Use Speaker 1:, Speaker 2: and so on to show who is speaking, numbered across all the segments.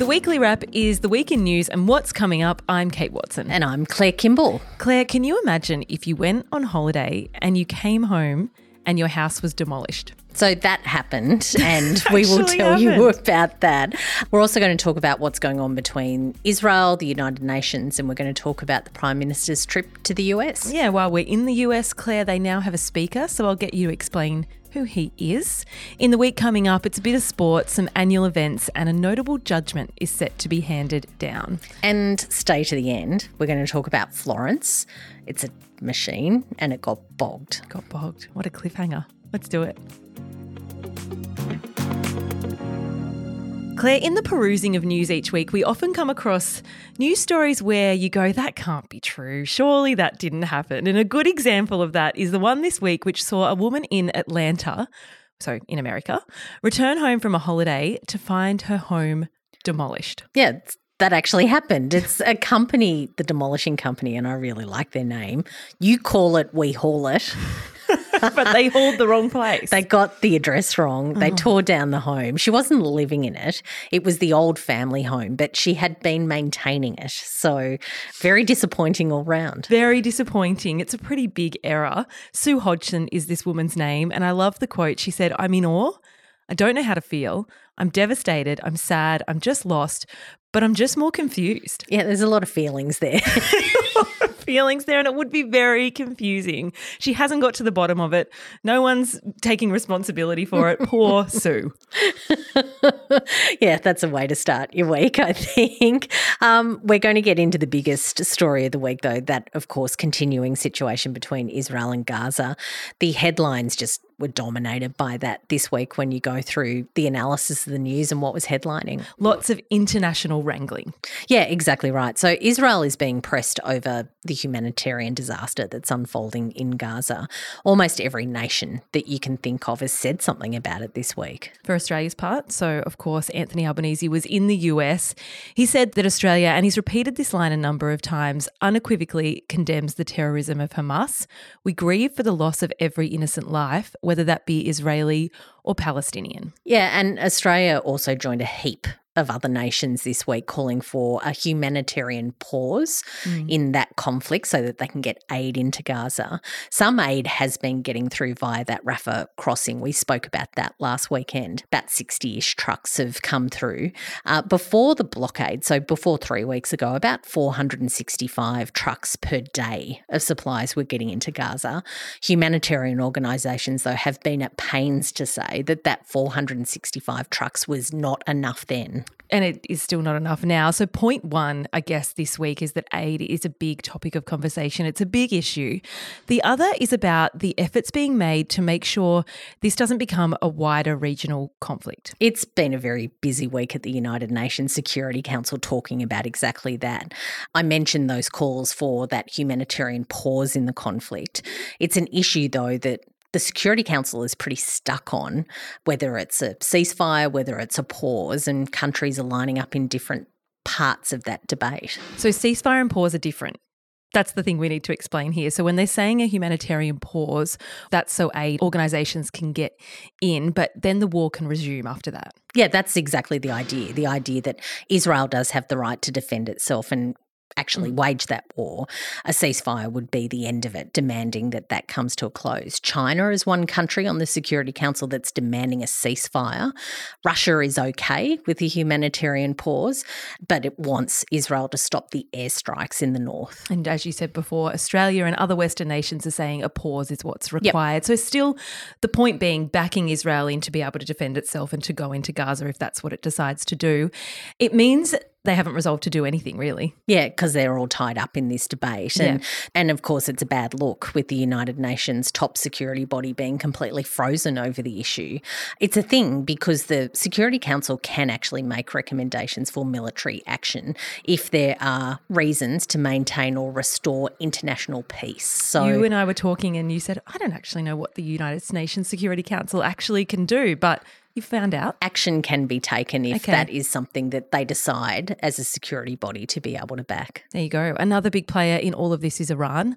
Speaker 1: The weekly wrap is the week in news and what's coming up. I'm Kate Watson.
Speaker 2: And I'm Claire Kimball.
Speaker 1: Claire, can you imagine if you went on holiday and you came home and your house was demolished?
Speaker 2: So that happened, and we will tell happened. you about that. We're also going to talk about what's going on between Israel, the United Nations, and we're going to talk about the Prime Minister's trip to the US.
Speaker 1: Yeah, while we're in the US, Claire, they now have a speaker, so I'll get you to explain who he is. In the week coming up, it's a bit of sport, some annual events, and a notable judgment is set to be handed down.
Speaker 2: And stay to the end. We're going to talk about Florence. It's a machine and it got bogged.
Speaker 1: Got bogged. What a cliffhanger. Let's do it. Claire, in the perusing of news each week, we often come across news stories where you go, that can't be true. Surely that didn't happen. And a good example of that is the one this week, which saw a woman in Atlanta, so in America, return home from a holiday to find her home demolished.
Speaker 2: Yeah, that actually happened. It's a company, the demolishing company, and I really like their name. You call it, we haul it.
Speaker 1: but they hauled the wrong place.
Speaker 2: They got the address wrong. They oh. tore down the home. She wasn't living in it. It was the old family home, but she had been maintaining it. So very disappointing all round.
Speaker 1: Very disappointing. It's a pretty big error. Sue Hodgson is this woman's name. And I love the quote. She said, I'm in awe. I don't know how to feel. I'm devastated. I'm sad. I'm just lost, but I'm just more confused.
Speaker 2: Yeah, there's a lot of feelings there.
Speaker 1: feelings there, and it would be very confusing. She hasn't got to the bottom of it. No one's taking responsibility for it. Poor Sue.
Speaker 2: yeah, that's a way to start your week, I think. Um, we're going to get into the biggest story of the week, though. That, of course, continuing situation between Israel and Gaza. The headlines just were dominated by that this week when you go through the analysis of the news and what was headlining.
Speaker 1: Lots of international wrangling.
Speaker 2: Yeah, exactly right. So Israel is being pressed over the humanitarian disaster that's unfolding in Gaza. Almost every nation that you can think of has said something about it this week.
Speaker 1: For Australia's part, so of course, Anthony Albanese was in the US. He said that Australia, and he's repeated this line a number of times, unequivocally condemns the terrorism of Hamas. We grieve for the loss of every innocent life whether that be Israeli or Palestinian.
Speaker 2: Yeah, and Australia also joined a heap of other nations this week calling for a humanitarian pause mm. in that conflict so that they can get aid into Gaza. Some aid has been getting through via that Rafah crossing. We spoke about that last weekend. About 60 ish trucks have come through. Uh, before the blockade, so before three weeks ago, about 465 trucks per day of supplies were getting into Gaza. Humanitarian organisations, though, have been at pains to say that that 465 trucks was not enough then
Speaker 1: and it is still not enough now. So, point one, I guess, this week is that aid is a big topic of conversation. It's a big issue. The other is about the efforts being made to make sure this doesn't become a wider regional conflict.
Speaker 2: It's been a very busy week at the United Nations Security Council talking about exactly that. I mentioned those calls for that humanitarian pause in the conflict. It's an issue, though, that the Security Council is pretty stuck on whether it's a ceasefire, whether it's a pause, and countries are lining up in different parts of that debate.
Speaker 1: So, ceasefire and pause are different. That's the thing we need to explain here. So, when they're saying a humanitarian pause, that's so aid organisations can get in, but then the war can resume after that.
Speaker 2: Yeah, that's exactly the idea. The idea that Israel does have the right to defend itself and actually mm. wage that war, a ceasefire would be the end of it, demanding that that comes to a close. China is one country on the Security Council that's demanding a ceasefire. Russia is okay with a humanitarian pause, but it wants Israel to stop the airstrikes in the north.
Speaker 1: And as you said before, Australia and other Western nations are saying a pause is what's required. Yep. So, still, the point being backing Israel in to be able to defend itself and to go into Gaza if that's what it decides to do. It means they haven't resolved to do anything really.
Speaker 2: Yeah, because they're all tied up in this debate. And, yeah. and of course, it's a bad look with the United Nations top security body being completely frozen over the issue. It's a thing because the Security Council can actually make recommendations for military action if there are reasons to maintain or restore international peace. So
Speaker 1: you and I were talking, and you said, I don't actually know what the United Nations Security Council actually can do, but you found out?
Speaker 2: Action can be taken if okay. that is something that they decide as a security body to be able to back.
Speaker 1: There you go. Another big player in all of this is Iran.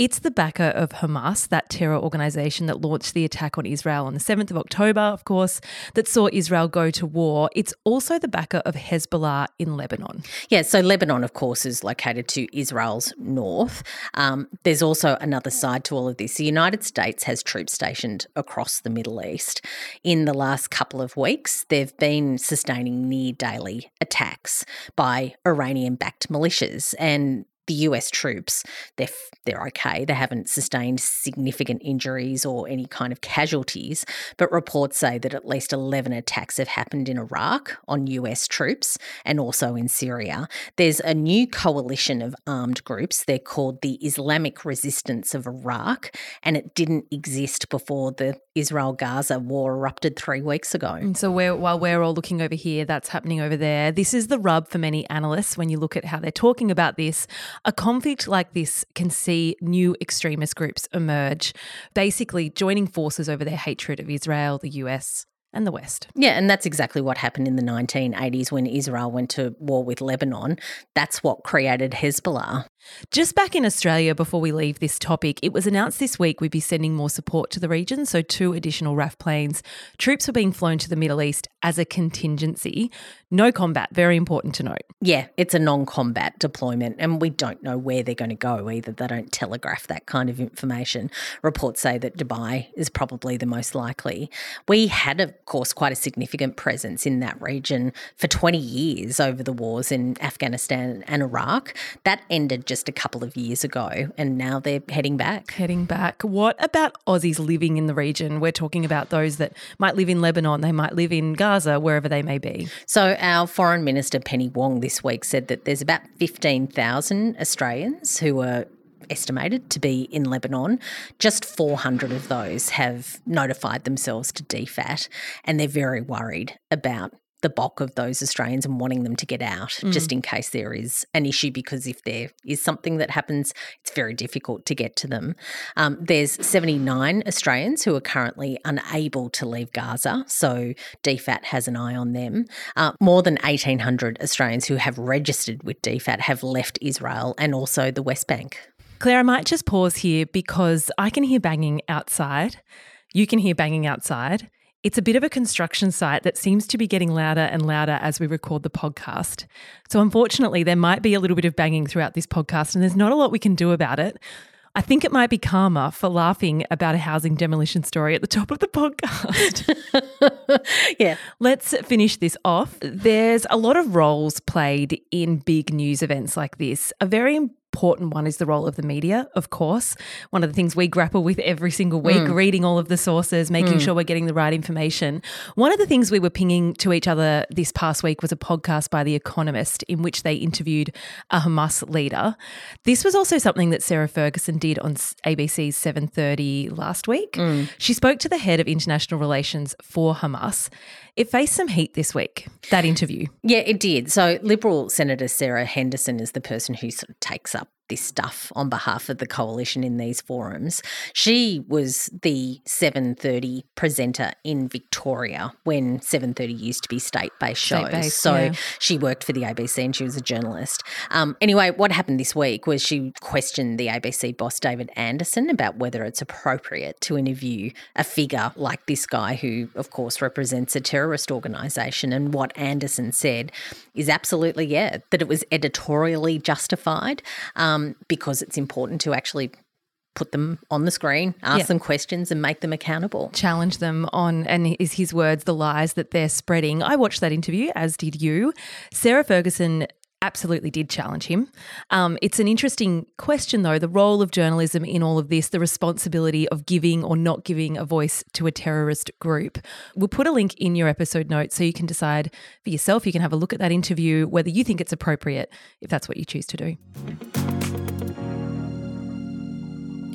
Speaker 1: It's the backer of Hamas, that terror organization that launched the attack on Israel on the 7th of October, of course, that saw Israel go to war. It's also the backer of Hezbollah in Lebanon.
Speaker 2: Yeah, so Lebanon, of course, is located to Israel's north. Um, there's also another side to all of this. The United States has troops stationed across the Middle East. In the last couple of weeks, they've been sustaining near daily attacks by Iranian backed militias. And the US troops, they're they're okay. They haven't sustained significant injuries or any kind of casualties, but reports say that at least 11 attacks have happened in Iraq on US troops and also in Syria. There's a new coalition of armed groups. They're called the Islamic Resistance of Iraq, and it didn't exist before the Israel Gaza war erupted three weeks ago.
Speaker 1: And so we're, while we're all looking over here, that's happening over there. This is the rub for many analysts when you look at how they're talking about this. A conflict like this can see new extremist groups emerge, basically joining forces over their hatred of Israel, the US, and the West.
Speaker 2: Yeah, and that's exactly what happened in the 1980s when Israel went to war with Lebanon. That's what created Hezbollah.
Speaker 1: Just back in Australia, before we leave this topic, it was announced this week we'd be sending more support to the region. So, two additional RAAF planes. Troops were being flown to the Middle East as a contingency. No combat, very important to note.
Speaker 2: Yeah, it's a non combat deployment, and we don't know where they're going to go either. They don't telegraph that kind of information. Reports say that Dubai is probably the most likely. We had, of course, quite a significant presence in that region for 20 years over the wars in Afghanistan and Iraq. That ended just a couple of years ago, and now they're heading back.
Speaker 1: Heading back. What about Aussies living in the region? We're talking about those that might live in Lebanon, they might live in Gaza, wherever they may be.
Speaker 2: So, our Foreign Minister Penny Wong this week said that there's about 15,000 Australians who are estimated to be in Lebanon. Just 400 of those have notified themselves to DFAT, and they're very worried about the bulk of those Australians and wanting them to get out mm. just in case there is an issue. Because if there is something that happens, it's very difficult to get to them. Um, there's 79 Australians who are currently unable to leave Gaza, so DFAT has an eye on them. Uh, more than 1,800 Australians who have registered with DFAT have left Israel and also the West Bank.
Speaker 1: Claire, I might just pause here because I can hear banging outside. You can hear banging outside. It's a bit of a construction site that seems to be getting louder and louder as we record the podcast. So, unfortunately, there might be a little bit of banging throughout this podcast, and there's not a lot we can do about it. I think it might be karma for laughing about a housing demolition story at the top of the podcast.
Speaker 2: yeah.
Speaker 1: Let's finish this off. There's a lot of roles played in big news events like this. A very important one is the role of the media, of course. One of the things we grapple with every single week, mm. reading all of the sources, making mm. sure we're getting the right information. One of the things we were pinging to each other this past week was a podcast by The Economist in which they interviewed a Hamas leader. This was also something that Sarah Ferguson did on ABC's 7:30 last week. Mm. She spoke to the head of international relations for Hamas. It faced some heat this week, that interview.
Speaker 2: Yeah, it did. So, Liberal Senator Sarah Henderson is the person who sort of takes up this stuff on behalf of the coalition in these forums. She was the 7:30 presenter in Victoria when 7:30 used to be state-based shows. State-based, so yeah. she worked for the ABC and she was a journalist. Um, anyway, what happened this week was she questioned the ABC boss David Anderson about whether it's appropriate to interview a figure like this guy who of course represents a terrorist organisation and what Anderson said is absolutely yeah that it was editorially justified. Um, um, because it's important to actually put them on the screen, ask yeah. them questions, and make them accountable.
Speaker 1: Challenge them on, and is his words, the lies that they're spreading. I watched that interview, as did you. Sarah Ferguson absolutely did challenge him. Um, it's an interesting question, though the role of journalism in all of this, the responsibility of giving or not giving a voice to a terrorist group. We'll put a link in your episode notes so you can decide for yourself. You can have a look at that interview, whether you think it's appropriate, if that's what you choose to do.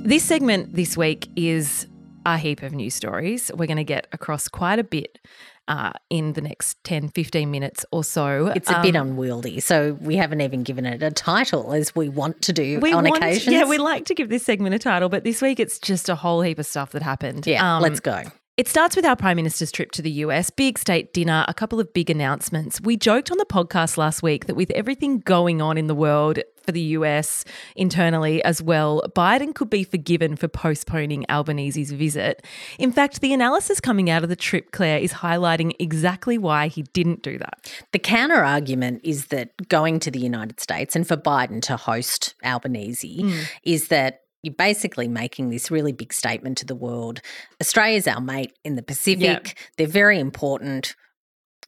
Speaker 1: This segment this week is a heap of news stories. We're going to get across quite a bit uh, in the next 10, 15 minutes or so.
Speaker 2: It's a um, bit unwieldy. So we haven't even given it a title as we want to do
Speaker 1: we
Speaker 2: on
Speaker 1: want,
Speaker 2: occasions.
Speaker 1: Yeah, we like to give this segment a title, but this week it's just a whole heap of stuff that happened.
Speaker 2: Yeah, um, let's go.
Speaker 1: It starts with our Prime Minister's trip to the US, big state dinner, a couple of big announcements. We joked on the podcast last week that with everything going on in the world for the US internally as well, Biden could be forgiven for postponing Albanese's visit. In fact, the analysis coming out of the trip, Claire, is highlighting exactly why he didn't do that.
Speaker 2: The counter argument is that going to the United States and for Biden to host Albanese mm. is that you're basically making this really big statement to the world. Australia's our mate in the Pacific. Yep. They're very important.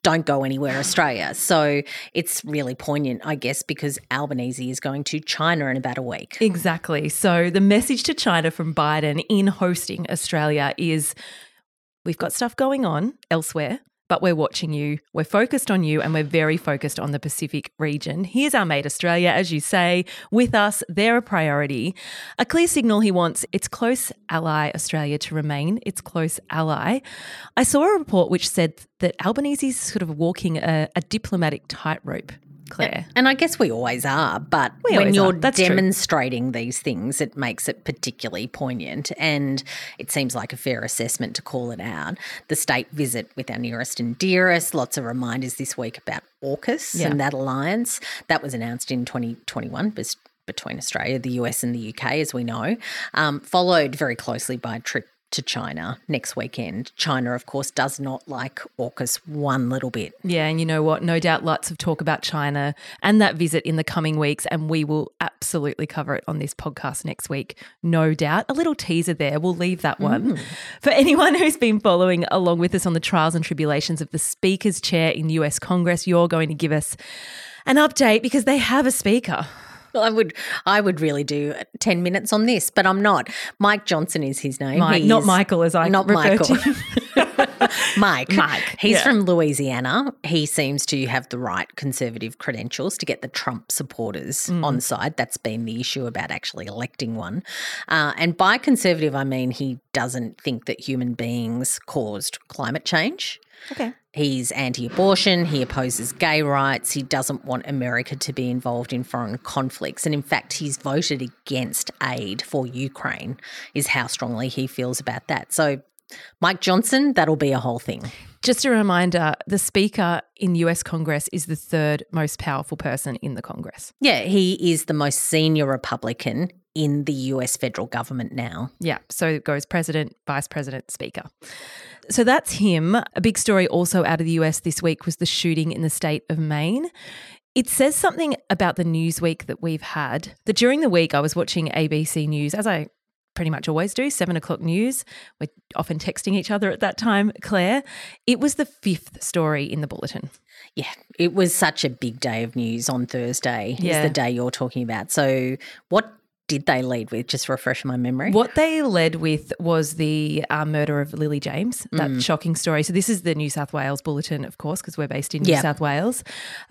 Speaker 2: Don't go anywhere, Australia. So it's really poignant, I guess, because Albanese is going to China in about a week.
Speaker 1: Exactly. So the message to China from Biden in hosting Australia is we've got stuff going on elsewhere but we're watching you. We're focused on you and we're very focused on the Pacific region. Here's our mate Australia, as you say, with us. They're a priority. A clear signal he wants its close ally Australia to remain its close ally. I saw a report which said that Albanese is sort of walking a, a diplomatic tightrope Claire.
Speaker 2: And I guess we always are, but we when you're demonstrating true. these things, it makes it particularly poignant. And it seems like a fair assessment to call it out. The state visit with our nearest and dearest, lots of reminders this week about AUKUS yeah. and that alliance. That was announced in 2021 between Australia, the US, and the UK, as we know, um, followed very closely by a trip to China next weekend. China, of course, does not like AUKUS one little bit.
Speaker 1: Yeah, and you know what? No doubt lots of talk about China and that visit in the coming weeks, and we will absolutely cover it on this podcast next week. No doubt. A little teaser there. We'll leave that one. Mm. For anyone who's been following along with us on the trials and tribulations of the Speaker's chair in US Congress, you're going to give us an update because they have a speaker.
Speaker 2: I would I would really do 10 minutes on this, but I'm not. Mike Johnson is his name.
Speaker 1: Mike, not Michael as I not Michael.
Speaker 2: Mike.
Speaker 1: Mike.
Speaker 2: He's yeah. from Louisiana. He seems to have the right conservative credentials to get the Trump supporters mm. on side. That's been the issue about actually electing one. Uh, and by conservative, I mean he doesn't think that human beings caused climate change.
Speaker 1: Okay.
Speaker 2: He's anti abortion. He opposes gay rights. He doesn't want America to be involved in foreign conflicts. And in fact, he's voted against aid for Ukraine, is how strongly he feels about that. So, Mike Johnson, that'll be a whole thing.
Speaker 1: Just a reminder the Speaker in US Congress is the third most powerful person in the Congress.
Speaker 2: Yeah, he is the most senior Republican in the US federal government now.
Speaker 1: Yeah, so it goes President, Vice President, Speaker. So that's him. A big story also out of the US this week was the shooting in the state of Maine. It says something about the news week that we've had. That during the week, I was watching ABC News, as I pretty much always do, seven o'clock news. We're often texting each other at that time, Claire. It was the fifth story in the bulletin.
Speaker 2: Yeah, it was such a big day of news on Thursday, yeah. is the day you're talking about. So, what did they lead with? Just refresh my memory.
Speaker 1: What they led with was the uh, murder of Lilie James, that mm. shocking story. So, this is the New South Wales Bulletin, of course, because we're based in New yep. South Wales.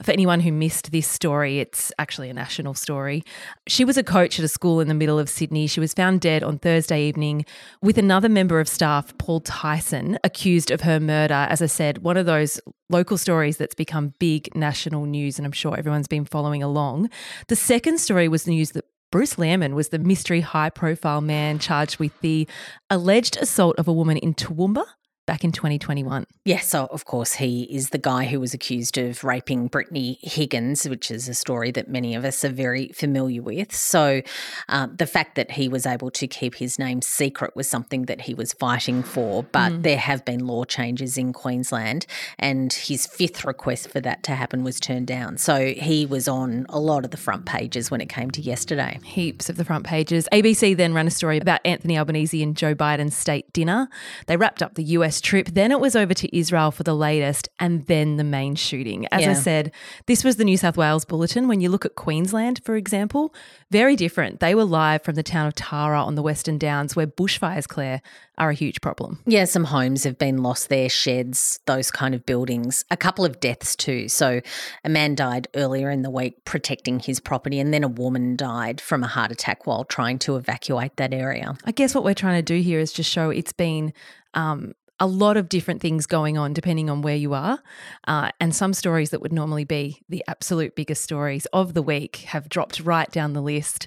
Speaker 1: For anyone who missed this story, it's actually a national story. She was a coach at a school in the middle of Sydney. She was found dead on Thursday evening with another member of staff, Paul Thijssen, accused of her murder. As I said, one of those local stories that's become big national news, and I'm sure everyone's been following along. The second story was news that Bruce Lehrmann was the mystery high profile man charged with the alleged assault of a woman in Toowoomba back in 2021.
Speaker 2: Yes, so of course he is the guy who was accused of raping Brittany Higgins, which is a story that many of us are very familiar with. So uh, the fact that he was able to keep his name secret was something that he was fighting for. But mm. there have been law changes in Queensland, and his fifth request for that to happen was turned down. So he was on a lot of the front pages when it came to yesterday.
Speaker 1: Heaps of the front pages. ABC then ran a story about Anthony Albanese and Joe Biden's state dinner. They wrapped up the US first trip. Then it was over to Israel for the latest, and then the Maine shooting. As I said, this was the New South Wales Bulletin. When you look at Queensland, for example, very different. They were live from the town of Tara on the Western Downs, where bushfires, Claire, are a huge problem.
Speaker 2: Yeah, some homes have been lost there, sheds, those kind of buildings. A couple of deaths too. So, a man died earlier in the week protecting his property, and then a woman died from a heart attack while trying to evacuate that area.
Speaker 1: I guess what we're trying to do here is just show it's been um, a lot of different things going on depending on where you are. Uh, and some stories that would normally be the absolute biggest stories of the week have dropped right down the list.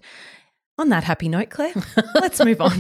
Speaker 1: On that happy note, Claire, let's move on.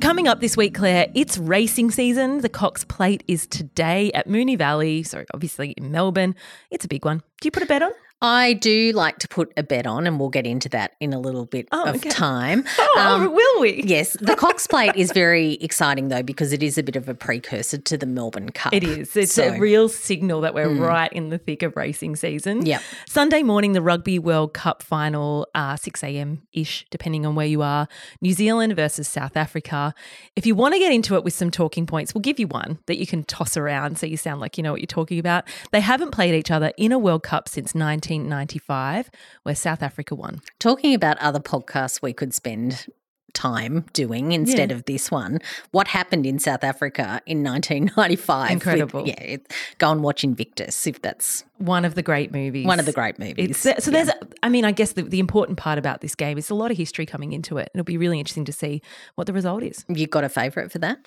Speaker 1: Coming up this week, Claire, it's racing season. The Cox Plate is today at Moonee Valley, so obviously in Melbourne. It's a big one. Do you put a bet on?
Speaker 2: I do like to put a bet on, and we'll get into that in a little bit
Speaker 1: Oh,
Speaker 2: of
Speaker 1: okay.
Speaker 2: time.
Speaker 1: Oh,
Speaker 2: Um,
Speaker 1: will we?
Speaker 2: Yes, the Cox Plate is very exciting though because it is a bit of a precursor to the Melbourne Cup.
Speaker 1: It is. It's
Speaker 2: So-
Speaker 1: a real signal that we're right in the thick of racing season.
Speaker 2: Yep.
Speaker 1: Sunday morning, the Rugby World Cup final, uh, 6 a.m. ish, depending on where you are. New Zealand versus South Africa. If you want to get into it with some talking points, we'll give you one that you can toss around so you sound like you know what you're talking about. They haven't played each other in a World Cup since 1995, where South Africa won.
Speaker 2: Talking about other podcasts we could spend time doing instead of this one. What happened in South Africa in 1995? with-
Speaker 1: Incredible.
Speaker 2: yeah, go and watch Invictus if that's
Speaker 1: One of the great movies.
Speaker 2: one of the great movies.
Speaker 1: It's, so there's, I mean, I guess the, the important part about this game is a lot of history coming into it. And it'll be really interesting to see what the result is.
Speaker 2: You've got a favourite for that?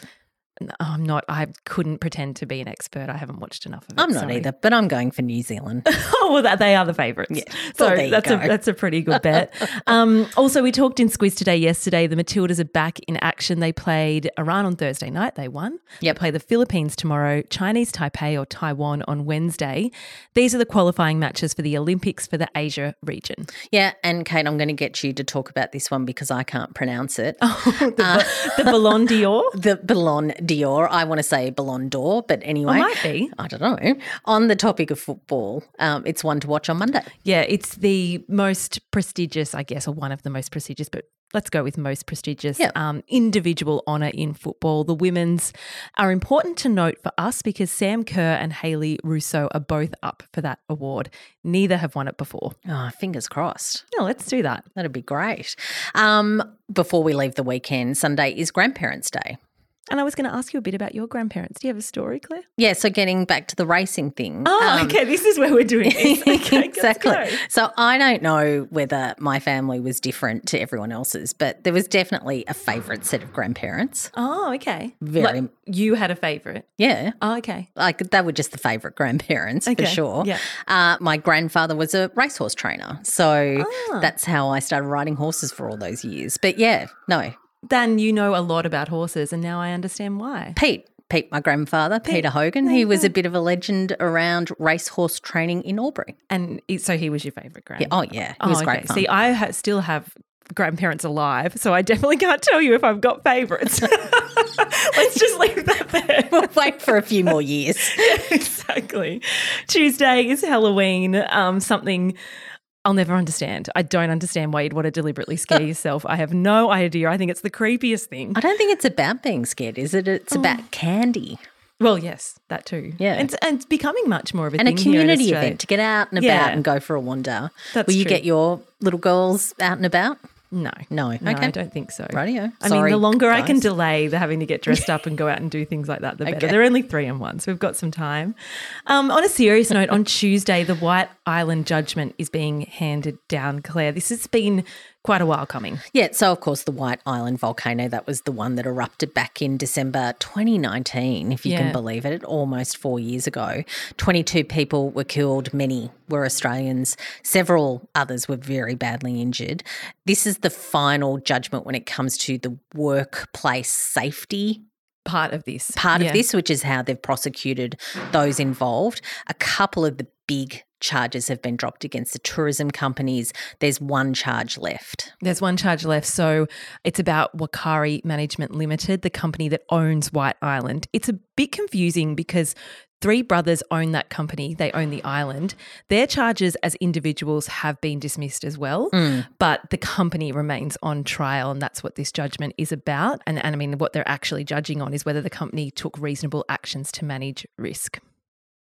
Speaker 1: No, I'm not. I couldn't pretend to be an expert. I haven't watched enough of it.
Speaker 2: I'm not
Speaker 1: sorry.
Speaker 2: either, but I'm going for New Zealand.
Speaker 1: Oh, well, that, they are the favourites.
Speaker 2: Yeah.
Speaker 1: So
Speaker 2: Well,
Speaker 1: that's a that's a pretty good bet. um, also, we talked in Squiz today yesterday. The Matildas are back in action. They played Iran on Thursday night. They won.
Speaker 2: Yep.
Speaker 1: They play the Philippines tomorrow, Chinese Taipei or Taiwan on Wednesday. These are the qualifying matches for the Olympics for the Asia region.
Speaker 2: yeah, and Kate, I'm going to get you to talk about this one because I can't pronounce it.
Speaker 1: the, the Ballon d'Or.
Speaker 2: The Ballon d'Or. I want to say Ballon d'Or, but anyway.
Speaker 1: It might be.
Speaker 2: I don't know. On the topic of football, um, it's one to watch on Monday.
Speaker 1: Yeah, it's the most prestigious, I guess, or one of the most prestigious, but let's go with most prestigious
Speaker 2: Yeah.
Speaker 1: um, individual honour in football. The women's are important to note for us because Sam Kerr and Hayley Raso are both up for that award. Neither have won it before.
Speaker 2: Oh, fingers crossed.
Speaker 1: No, let's do that.
Speaker 2: That'd be great. Um, before we leave the weekend, Sunday is Grandparents' Day.
Speaker 1: And I was going to ask you a bit about your grandparents. Do you have a story, Claire?
Speaker 2: Yeah, so getting back to the racing thing.
Speaker 1: Oh,
Speaker 2: um,
Speaker 1: okay. This is where we're doing this. Okay,
Speaker 2: exactly. So I don't know whether my family was different to everyone else's, but there was definitely a favourite set of grandparents.
Speaker 1: Oh, okay.
Speaker 2: Very-
Speaker 1: Like, you had a favourite.
Speaker 2: Yeah.
Speaker 1: Oh, okay.
Speaker 2: Like they were just the favourite grandparents
Speaker 1: Okay,
Speaker 2: for sure.
Speaker 1: yeah.
Speaker 2: Uh, my grandfather was a racehorse trainer. So
Speaker 1: Ah.
Speaker 2: that's how I started riding horses for all those years. But yeah, no.
Speaker 1: Dan, you know a lot about horses, and now I understand why.
Speaker 2: Pete, Pete, my grandfather, Peter Hogan, he was a bit of a legend around racehorse training in Albury.
Speaker 1: And so he was your favourite grand.
Speaker 2: Yeah, oh, yeah. He was great.
Speaker 1: See, I ha- still have grandparents alive, so I definitely can't tell you if I've got favourites. Let's just leave that there.
Speaker 2: we'll wait for a few more years.
Speaker 1: exactly. Tuesday is Halloween. Um, something I'll never understand. I don't understand why you'd want to deliberately scare yourself. I have no idea. I think it's the creepiest thing.
Speaker 2: I don't think it's about being scared, is it? It's oh. about candy
Speaker 1: Well, yes, that too.
Speaker 2: Yeah.
Speaker 1: and, and it's becoming much more of a
Speaker 2: and a
Speaker 1: thing here in
Speaker 2: community event to get out and about
Speaker 1: Yeah.
Speaker 2: and go for a wander.
Speaker 1: That's
Speaker 2: Will you
Speaker 1: true.
Speaker 2: get your little girls out and about?
Speaker 1: No,
Speaker 2: No.
Speaker 1: no,
Speaker 2: Okay.
Speaker 1: I don't think so.
Speaker 2: Radio.
Speaker 1: I mean, the longer I can delay the having to get dressed up and go out and do things like that, the better.
Speaker 2: Okay.
Speaker 1: They're only three and one, so we've got some time. Um, on a serious note, on Tuesday, the White Island judgment is being handed down. Claire, this has been quite a while coming.
Speaker 2: Yeah, so of course the White Island volcano, that was the one that erupted back in December 2019, if you
Speaker 1: Yeah.
Speaker 2: can believe it, almost four years ago. 22 people were killed, many were Australians, several others were very badly injured. This is the final judgment when it comes to the workplace safety
Speaker 1: Part of this,
Speaker 2: part
Speaker 1: Yeah.
Speaker 2: of this, which is how they've prosecuted those involved. A couple of the big charges have been dropped against the tourism companies. There's one charge left.
Speaker 1: There's one charge left. So it's about Whakaari Management Limited, the company that owns White Island. It's a bit confusing because Three brothers own that company. They own the island. Their charges as individuals have been dismissed as well, hmm. but the company remains on trial, and that's what this judgment is about. And, and I mean, what they're actually judging on is whether the company took reasonable actions to manage risk.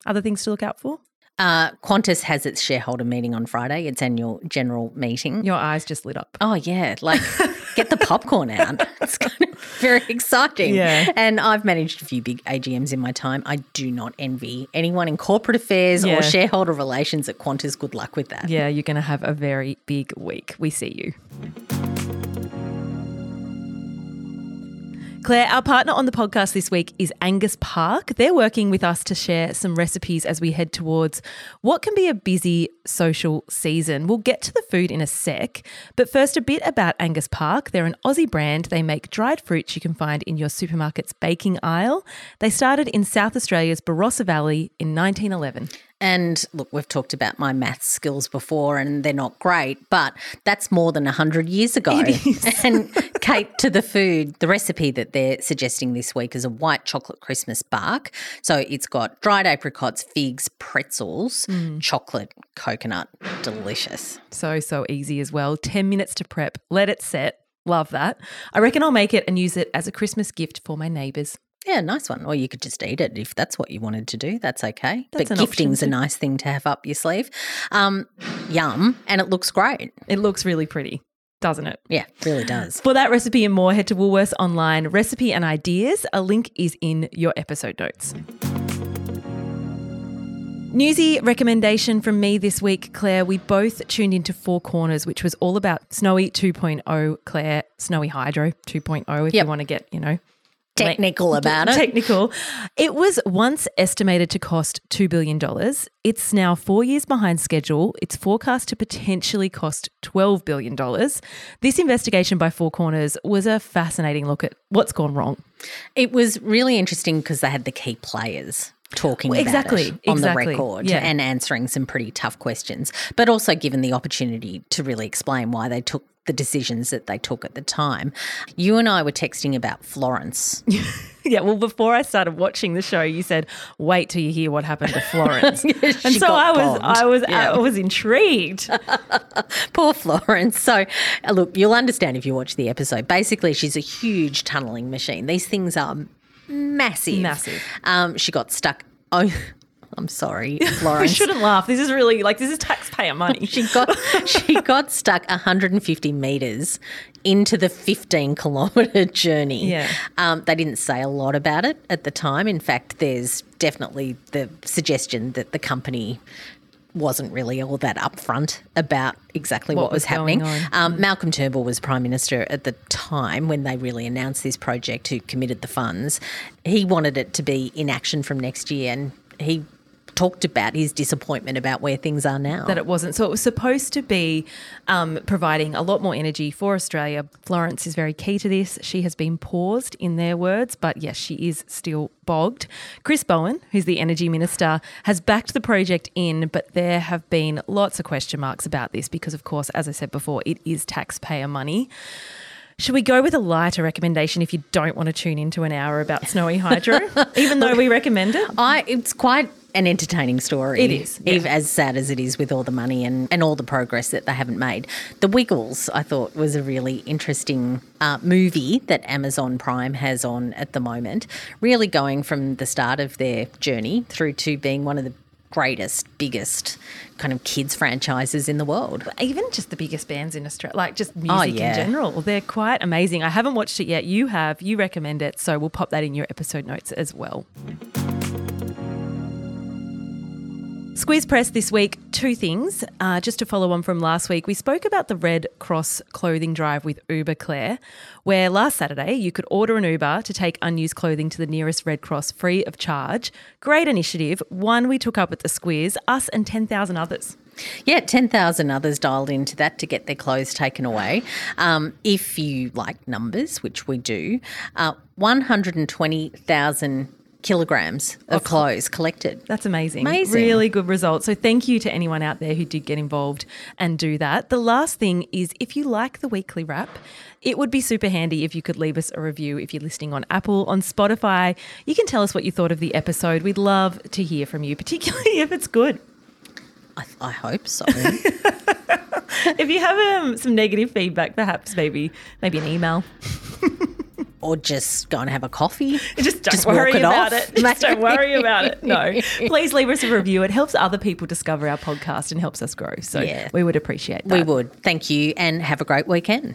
Speaker 1: Other things to look out for?
Speaker 2: Uh, Qantas has its shareholder meeting on Friday, its annual general meeting.
Speaker 1: Your eyes just lit up.
Speaker 2: Oh yeah, like get the popcorn out. It's kind of very exciting.
Speaker 1: Yeah.
Speaker 2: And I've managed a few big AGMs in my time. I do not envy anyone in corporate affairs
Speaker 1: Yeah.
Speaker 2: or shareholder relations at Qantas. Good luck with that.
Speaker 1: Yeah, you're going to have a very big week. We see you. Claire, our partner on the podcast this week is Angas Park. They're working with us to share some recipes as we head towards what can be a busy social season. We'll get to the food in a sec, but first, a bit about Angas Park. They're an Aussie brand. They make dried fruits you can find in your supermarket's baking aisle. They started in South Australia's Barossa Valley in 1911.
Speaker 2: And look, we've talked about my math skills before, and they're not great, but that's more than 100 years ago. and Kate, to the food, the recipe that they're suggesting this week is a white chocolate Christmas bark. So it's got dried apricots, figs, pretzels, mm. chocolate, coconut. Delicious.
Speaker 1: So, so easy as well. 10 minutes to prep, let it set. Love that. I reckon I'll make it and use it as a Christmas gift for my neighbours.
Speaker 2: Yeah, nice one. Or you could just eat it if that's what you wanted to do. That's okay.
Speaker 1: That's
Speaker 2: but gifting's a nice thing to have up your sleeve. Um, yum. And it looks great.
Speaker 1: It looks really pretty, doesn't it?
Speaker 2: Yeah, really does.
Speaker 1: For that recipe and more, head to Woolworths online, recipe and ideas. A link is in your episode notes. Newsy recommendation from me this week, Claire. We both tuned into Four Corners, which was all about Snowy 2.0, Claire, Snowy Hydro 2.0, if
Speaker 2: Yep.
Speaker 1: you want to get, you know,
Speaker 2: Technical about it.
Speaker 1: Technical. It was once estimated to cost $2 billion. It's now four years behind schedule. It's forecast to potentially cost $12 billion. This investigation by Four Corners was a fascinating look at what's gone wrong.
Speaker 2: It was really interesting because they had the key players talking
Speaker 1: Well, exactly,
Speaker 2: on
Speaker 1: exactly,
Speaker 2: the record
Speaker 1: yeah.
Speaker 2: and answering some pretty tough questions, but also given the opportunity to really explain why they took the decisions that they took at the time. You and I were texting about Florence.
Speaker 1: Yeah, well, before I started watching the show, you said, "Wait till you hear what happened to Florence," and so I was. I was,
Speaker 2: Yeah.
Speaker 1: I was intrigued.
Speaker 2: Poor Florence. So, uh, look, you'll understand if you watch the episode. Basically, she's a huge tunneling machine. These things are massive.
Speaker 1: Massive.
Speaker 2: Um, she got stuck. I'm sorry, Florence.
Speaker 1: shouldn't laugh. This is really like this is taxpayer money.
Speaker 2: She got she got stuck 150 meters into the 15 kilometer journey.
Speaker 1: Yeah.
Speaker 2: Um, they didn't say a lot about it at the time. In fact, there's definitely the suggestion that the company wasn't really all that upfront about exactly what,
Speaker 1: What
Speaker 2: was,
Speaker 1: was
Speaker 2: happening. Um, Malcolm Turnbull was prime minister at the time when they really announced this project, who committed the funds. He wanted it to be in action from next year, and he talked about his disappointment about where things are now.
Speaker 1: that it wasn't. So it was supposed to be um, providing a lot more energy for Australia. Florence is very key to this. She has been paused, in their words, but yes, she is still bogged. Chris Bowen, who's the energy minister, has backed the project in, but there have been lots of question marks about this because, of course, as I said before, it is taxpayer money. Should we go with a lighter recommendation if you don't want to tune into an hour about Snowy Hydro, even though we recommend it?
Speaker 2: I it's quite an entertaining story.
Speaker 1: It is, yeah.
Speaker 2: as sad as it is with all the money and, and all the progress that they haven't made. The Wiggles, I thought, was a really interesting uh, movie that Amazon Prime has on at the moment. Really going from the start of their journey through to being one of the greatest, biggest kind of kids franchises in the world.
Speaker 1: even just the biggest bands in Australia, like just music
Speaker 2: Oh, yeah.
Speaker 1: in general, they're quite amazing. I haven't watched it yet. You have. You recommend it, so we'll pop that in your episode notes as well. Squiz Press this week, two things. Uh, just to follow on from last week, we spoke about the Red Cross clothing drive with Uber Claire, where last Saturday you could order an Uber to take unused clothing to the nearest Red Cross free of charge. Great initiative, one we took up at the Squiz, us and 10,000 others.
Speaker 2: Yeah, 10,000 others dialed into that to get their clothes taken away. Um, if you like numbers, which we do, uh, 120,000 kilograms of clothes collected.
Speaker 1: That's amazing.
Speaker 2: Amazing.
Speaker 1: Really good result. So thank you to anyone out there who did get involved and do that. The last thing is if you like the weekly wrap, it would be super handy if you could leave us a review if you're listening on Apple, on Spotify. You can tell us what you thought of the episode. We'd love to hear from you, particularly if it's good.
Speaker 2: I, I hope so.
Speaker 1: If you have um, some negative feedback, perhaps maybe maybe an email.
Speaker 2: or just go and have a coffee.
Speaker 1: Just don't
Speaker 2: Just walk
Speaker 1: worry
Speaker 2: it
Speaker 1: about
Speaker 2: off.
Speaker 1: it. Just don't worry about it. No. Please leave us a review. It helps other people discover our podcast and helps us grow. So
Speaker 2: Yeah.
Speaker 1: we would appreciate that.
Speaker 2: We would. Thank you and have a great weekend.